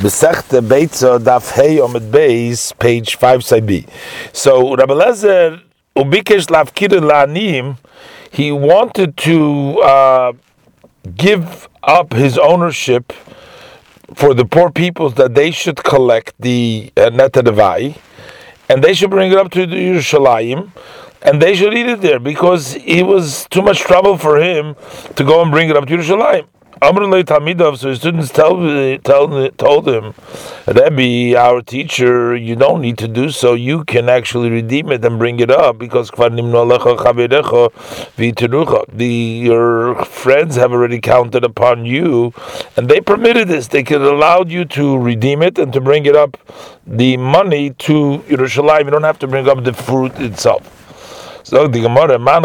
Besechte Beitza Daf Hey Omid Beis, page 5 side B. So Rabbi Lezer Ubikesh Lavkir La'anim, he wanted to uh, give up his ownership for the poor peoples that they should collect the uh, netadavai, and they should bring it up to the Yerushalayim, and they should eat it there because it was too much trouble for him to go and bring it up to Yerushalayim. Amrulay Talmidov, so his students tell, tell, told him, Rebbe, our teacher, you don't need to do so. You can actually redeem it and bring it up because the, your friends have already counted upon you and they permitted this. They could allow you to redeem it and to bring it up the money to Yerushalayim. You don't have to bring up the fruit itself. So the Gemara, Man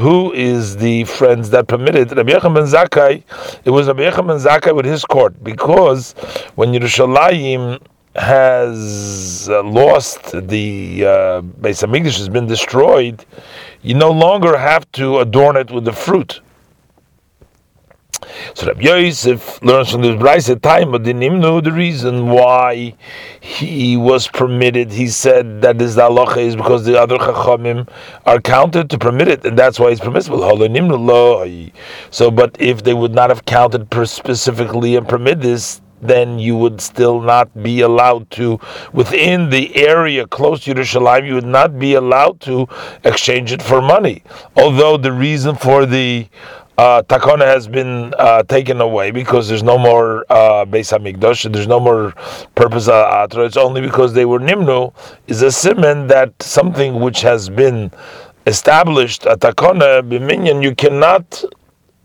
who is the friends that permitted Rabbi Yechon ben Zakkai? It was Rabbi Yechon ben Zakkai with his court because when Yerushalayim has uh, lost the uh, Beis Hamikdash has been destroyed, you no longer have to adorn it with the fruit. So Rabbi Yosef learns from this Brisa time, but didn't even know the reason why he was permitted. He said that this halacha is because the other chachamim are counted to permit it, and that's why it's permissible. So, but if they would not have counted specifically and permit this, then you would still not be allowed to, within the area close to Yerushalayim, you would not be allowed to exchange it for money. Although the reason for the uh, takona has been uh, taken away because there's no more uh, Beis Hamikdash, there's no more purpose uh, atra. It's only because they were nimnu is a simon that something which has been established a takona b'minyan you cannot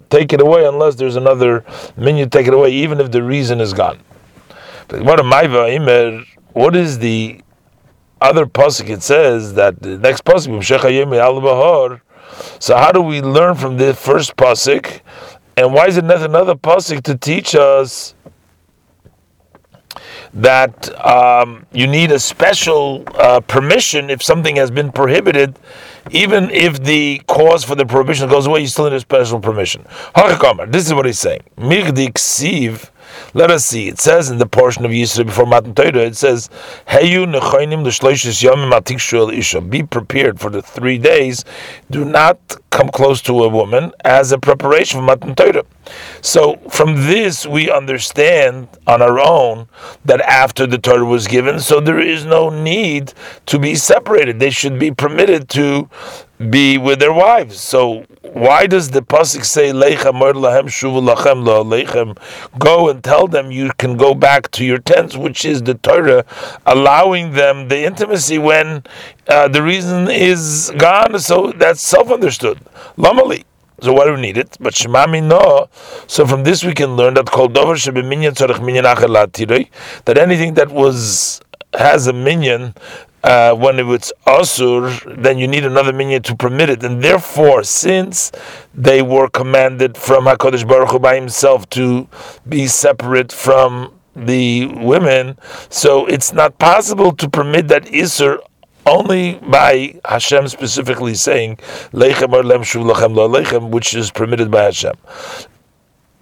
take it away unless there's another minyan take it away, even if the reason is gone. What what is the other pasuk? It says that the next pasuk so how do we learn from the first pasuk? And why is it not another pasuk to teach us that um, you need a special uh, permission if something has been prohibited, even if the cause for the prohibition goes away, you still need a special permission. This is what he's saying. Let us see. It says in the portion of Yisro before Matan Torah, it says, Heyu nechaynim l'shloishes yomim atik isha. Be prepared for the three days. Do not come close to a woman as a preparation for Matan Torah. So from this we understand on our own that after the Torah was given, so there is no need to be separated. They should be permitted to be with their wives. So why does the pasuk say shuvu lo? Go and tell them you can go back to your tents, which is the Torah, allowing them the intimacy when uh, the reason is gone. So that's self-understood. Lamali. So why do we need it? But Shemami no. So from this we can learn that called dover shebeminyan tzorich minyan acher that anything that was has a minyan uh, when it's asur, then you need another minyan to permit it, and therefore, since they were commanded from Hakadosh Baruch Hu by Himself to be separate from the women, so it's not possible to permit that isur only by Hashem specifically saying lechem or lem lachem lo lechem, which is permitted by Hashem.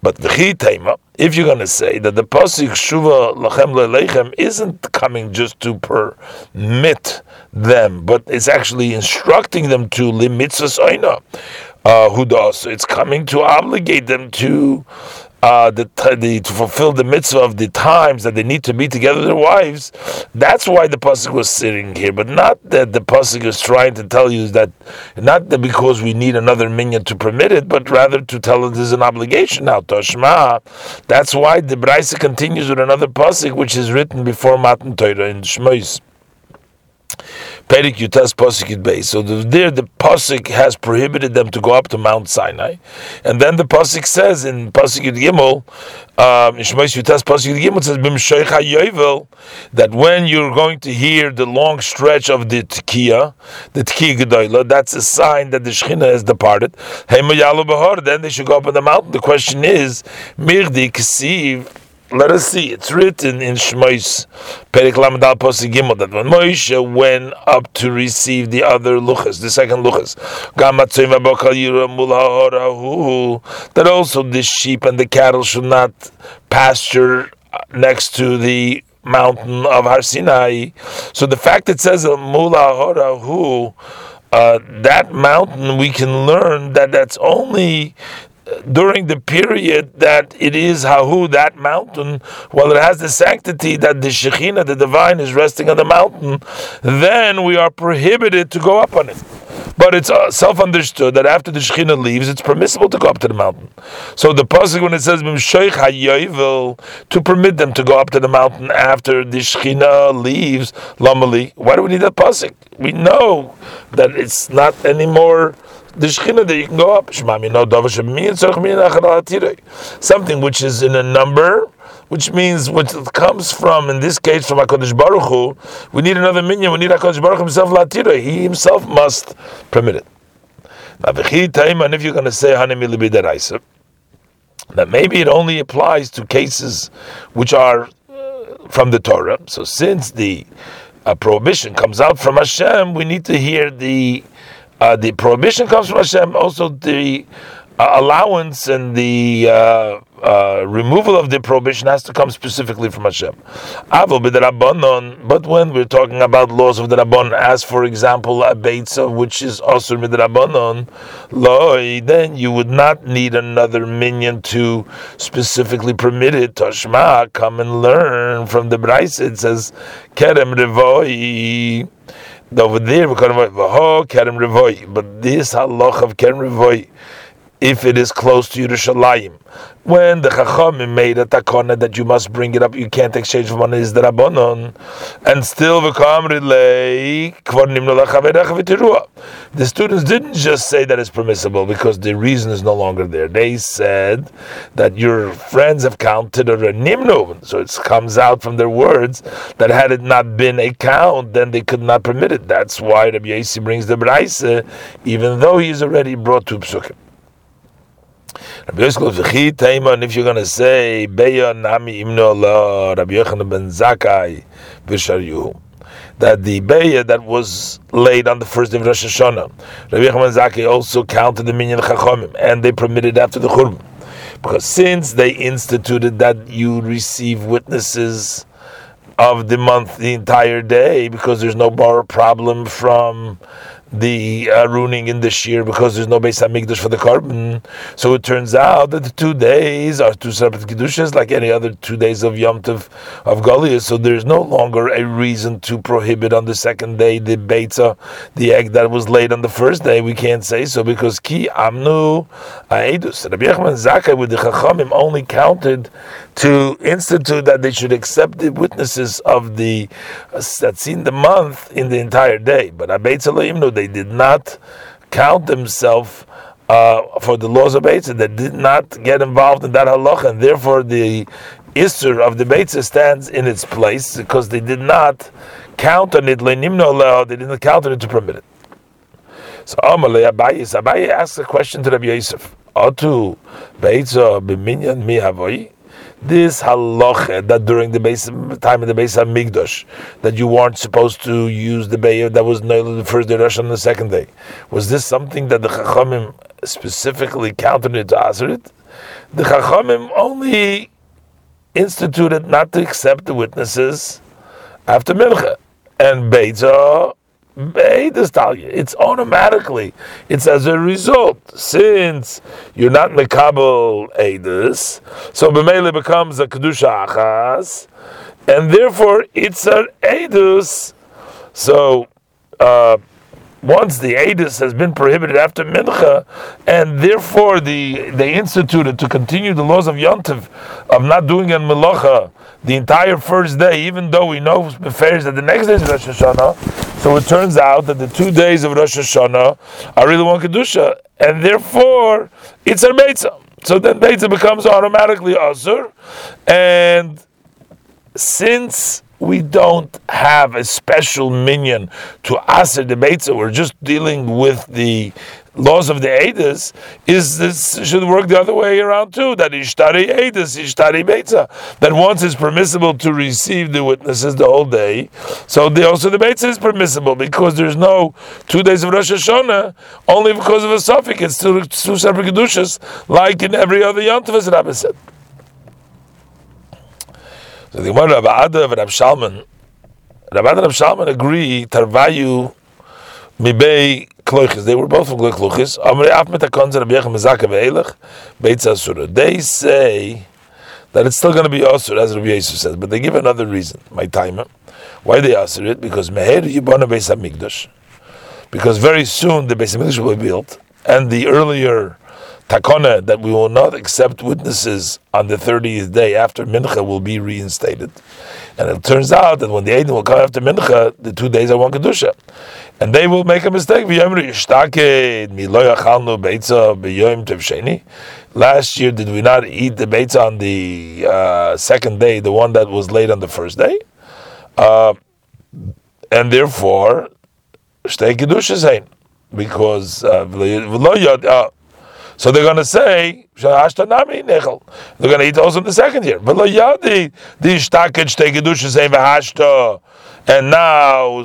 But the chitema, if you're going to say that the pasuk shuva lachem lelechem isn't coming just to permit them, but it's actually instructing them to limitzas oina, uh, does it's coming to obligate them to uh, the, the, to fulfill the mitzvah of the times that they need to be together with their wives. That's why the pasuk was sitting here, but not that the pasuk is trying to tell you that not that because we need another minyan to permit it, but rather to tell us there's an obligation now. Toshma. That's why the brisa continues with another pasuk which is written before Matan Torah in Shmois. Perik Yutas Pasuk base. So the, there the Pasuk has prohibited them to go up to Mount Sinai. And then the Pasuk says in Pasuk Yud Gimel, um, in Shemais Yutas Pasuk Yud says, B'mshoicha Yovel, that when you're going to hear the long stretch of the Tekiah, the Tekiah Gedoyla, that's a sign that the Shechina has departed. Then they should go up on the mountain. The question is, Mirdi Kesiv, let us see. It's written in Shmois Perik Posig Gimel that when Moshe went up to receive the other luchas, the second luchas, that also the sheep and the cattle should not pasture next to the mountain of Har Sinai. So the fact it says Mula who uh, that mountain, we can learn that that's only during the period that it is Hahu, that mountain, while it has the sanctity that the Shekhinah, the divine, is resting on the mountain, then we are prohibited to go up on it. But it's uh, self understood that after the Shekhinah leaves, it's permissible to go up to the mountain. So the Pasuk, when it says, to permit them to go up to the mountain after the Shekhinah leaves, Lamali, why do we need that Pasuk? We know that it's not anymore the Shechina that you can go up. Something which is in a number, which means which comes from, in this case, from HaKadosh Baruch Hu, we need another minion, we need HaKadosh Baruch himself latira. He himself must permit it. Now, and if you're going to say that maybe it only applies to cases which are uh, from the Torah. So since the uh, prohibition comes out from Hashem, we need to hear the uh, the prohibition comes from Hashem. Also, the uh, allowance and the uh, uh, removal of the prohibition has to come specifically from Hashem. But when we're talking about laws of the Rabban, as for example, a beitza, which is also midrabanon, loy, then you would not need another minion to specifically permit it. Toshma, come and learn from the Braisa. It says, kerem revoi over there, we can avoid, but this halach of kerem revoy, if it is close to Yerushalayim, when the Chachamim made a takona that you must bring it up, you can't exchange for money is the Rabbanon, and still the students didn't just say that it's permissible because the reason is no longer there. They said that your friends have counted a nimnu, so it comes out from their words that had it not been a count, then they could not permit it. That's why Rabbi Yossi brings the Braise, even though he's already brought to psukim. Rabbi if you're going to say Beya Nami Imno Rabbi Yochanan ben Zakkai Visharyu, that the Beya that was laid on the first day of Rosh Hashanah, Rabbi Yochanan ben Zakkai also counted the minyan Chachomim, and they permitted after the Churban. Because since they instituted that you receive witnesses of the month the entire day, because there's no bar problem from the uh, ruining in this year because there's no Beis Hamikdash for the korban. So it turns out that the two days are two separate kedushas, like any other two days of Yom Tov of Goliath. So there's no longer a reason to prohibit on the second day the beitza, the egg that was laid on the first day. We can't say so because ki amnu aedus. Rabbi Yechman Zakkai with the Chachamim only counted to institute that they should accept the witnesses of the uh, that seen the month in the entire day. But Abeitza they did not count themselves uh, for the laws of Beitzah. They did not get involved in that halacha, and therefore the Isser of the Beitzah stands in its place because they did not count on it. They didn't count on it to permit it. So Amalei Abaye, Abaye asks a question to Rabbi Yosef. Atu Beitzah b'minyan mi this halacha that during the base, time of the base of Migdosh, that you weren't supposed to use the bay that was the first day Rosh on the second day, was this something that the Chachamim specifically counted it to Aserit? The Chachamim only instituted not to accept the witnesses after Mincha. And Beitzah it's automatically. It's as a result. Since you're not Mekabel Eidus, so Bemele becomes a Kedusha Achas, and therefore it's an Eidus. So, uh, once the Adis has been prohibited after Mincha, and therefore the they instituted to continue the laws of Yontiv of not doing a Melacha the entire first day, even though we know affairs that the next day is Rosh Hashanah. So it turns out that the two days of Rosh Hashanah are really one Kedusha, and therefore it's a Beitzah. So then Beitzah becomes automatically Azur, and since we don't have a special minion to aser the Beitzah. We're just dealing with the laws of the Edis. Is this should work the other way around too? That Ishtari Edis, Ishtari Beitzah. That once it's permissible to receive the witnesses the whole day, so the, also the Beitzah is permissible because there's no two days of Rosh Hashanah only because of a suffix. It's two, two separate kedushas, like in every other Yom as Rabbi said. So the Gemara Rabbi Ada and Rabbi Shalman, Rabbi Ada and Rabbi Shalman agree, Tarvayu Mibei Kloiches, they were both from Kloiches. Amri Af Asura. They say that it's still going to be Asur, as Rabbi Yosef says, but they give another reason, my timer. Why they Asur it? Because Meher Yibana Beis HaMikdash. Because very soon the Beis HaMikdash will be built, and the earlier takona that we will not accept witnesses on the 30th day after Mincha will be reinstated. And it turns out that when the Aiden will come after Mincha, the two days are one Kedusha. And they will make a mistake. Last year, did we not eat the beitza on the uh, second day, the one that was late on the first day? Uh, and therefore, shtei kedusha because uh, uh so they're going to say, they're going to eat also in the second year. And now,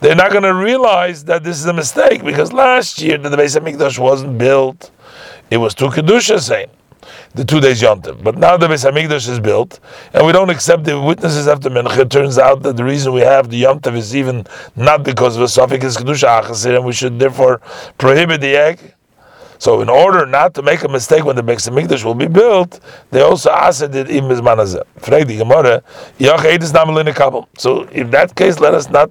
they're not going to realize that this is a mistake because last year the Beis Hamikdash wasn't built. It was two Kedusha saying the two days Yontif. But now the Beis Hamikdash is built, and we don't accept the witnesses after Mincha. It turns out that the reason we have the Yontif is even not because of a suffix Kedusha Achasir, and we should therefore prohibit the egg. So in order not to make a mistake when the Beis Hamikdash will be built, they also asked it Mizmanazeh. Frag So in that case, let us not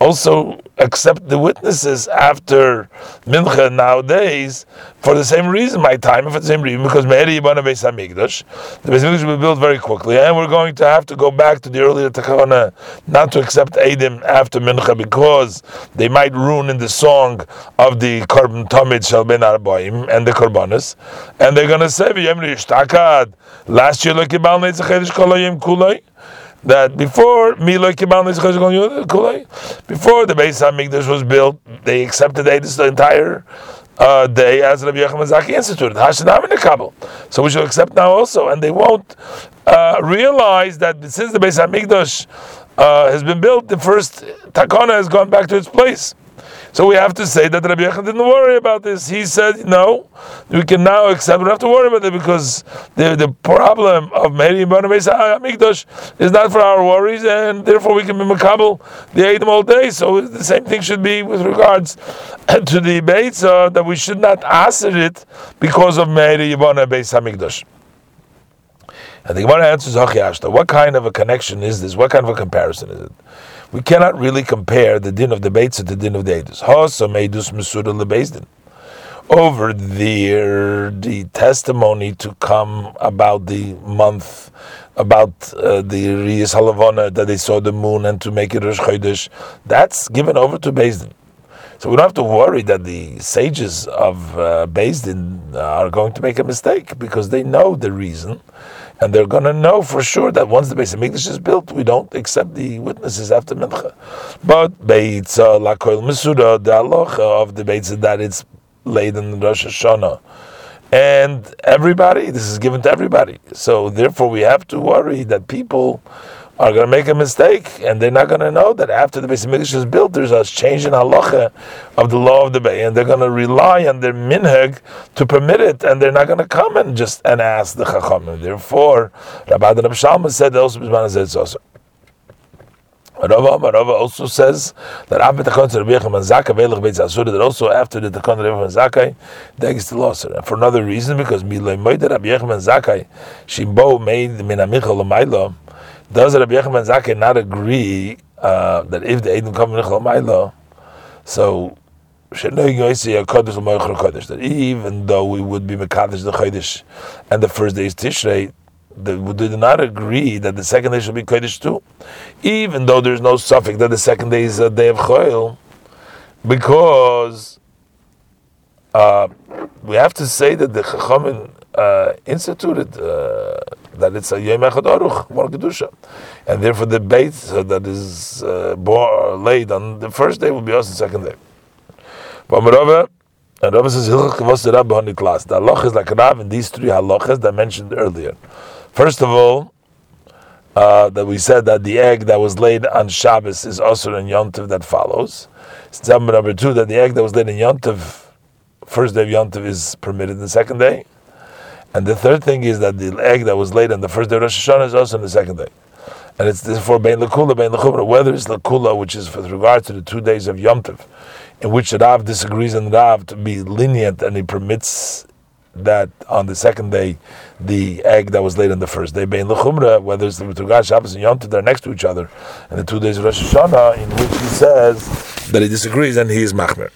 also accept the witnesses after Mincha nowadays for the same reason, my time, for the same reason, because Me'eri Yibana Beis HaMikdash, the Beis HaMikdash will be built very quickly, and we're going to have to go back to the earlier Takana not to accept Eidim after Mincha because they might ruin in the song of the Korban Tomid Shal Ben And the Korbanis, and they're going to say, last year, that before before the Beis Hamikdash was built, they accepted the entire uh, day as Rabbi Yochanan Zakkai instituted. The. So we should accept now also, and they won't uh, realize that since the Beis Hamikdash uh, has been built, the first takana has gone back to its place. So we have to say that Rabbi Yechon didn't worry about this. He said, no, we can now accept, we don't have to worry about it because the, the problem of Mary Barnabas Mikdash is not for our worries and therefore we can be Makabal the Eidim all day. So the same thing should be with regards to the Beitza uh, that we should not answer it because of Mary Yibana Beis HaMikdash. And the Gemara answers, what kind of a connection is this? What kind of a comparison is it? We cannot really compare the din of the Beitz to the din of the Edus. Hosa meidus mesura lebezdin. Over there, the testimony to come about the month, about uh, the Riyas Halavona, that they saw the moon and to make it Rosh Chodesh, that's given over to Bezdin. So we don't have to worry that the sages of uh, are going to make a mistake because they know the reason and they're going to know for sure that once the Beis Hamikdash is built, we don't accept the witnesses after Mincha. But Beitza uh, Lakoil Mesura, the halacha of the Beitza that it's laid in the Rosh Hashanah. And everybody, this is given to everybody. So therefore, we have to worry that people are going to make a mistake, and they're not going to know that after the Beis Hamikdash is built, there's a change in halacha of the law of the Bay, and they're going to rely on their minhag to permit it, and they're not going to come and just and ask the chachamim. Therefore, Rabbi Adam Shalman said also also. Rava, Rava also says that after the Takon Rabbi Yechim and Zakai Velech Beit Zasura that also after the Takon Rabbi Yechim and Zakai that is the loss. And for another reason because Milay Moed Rabbi Yechim and Zakai Shimbo made Min Amichel Lamaylo does Rabbi Yechim Zake not agree uh, that if the Edom come in Chalamayla, so that even though we would be Mekadosh the Chodesh and the first day is Tishrei, they do not agree that the second day should be Kodesh too, even though there's no suffix that the second day is a day of Choil, because uh, we have to say that the Chachamim uh, instituted uh, that it's a Yom Echad Aruch, more Kedusha. And therefore the bait that is uh, bore, laid on the first day will be also the second day. And Rava says, Hilchach Kavos Rabbi Honi class. The halach is like Rav in these three halachas that I mentioned earlier. First of all, uh, that we said that the egg that was laid on Shabbos is also in Yontiv that follows. Number two, that the egg that was laid in Yontiv, first day of Yontiv is permitted the second day. And the third thing is that the egg that was laid on the first day of Rosh Hashanah is also on the second day. And it's for Bein Lakula, Bein Lachumra, whether it's Lakula, which is with regard to the two days of Yom Tov, in which the Rav disagrees and Rav to be lenient and he permits that on the second day, the egg that was laid on the first day, Bein Lachumra, whether it's with regard to Shabbos and Yom Tov, they're next to each other, and the two days of Rosh Hashanah, in which he says that he disagrees and he is Machmer.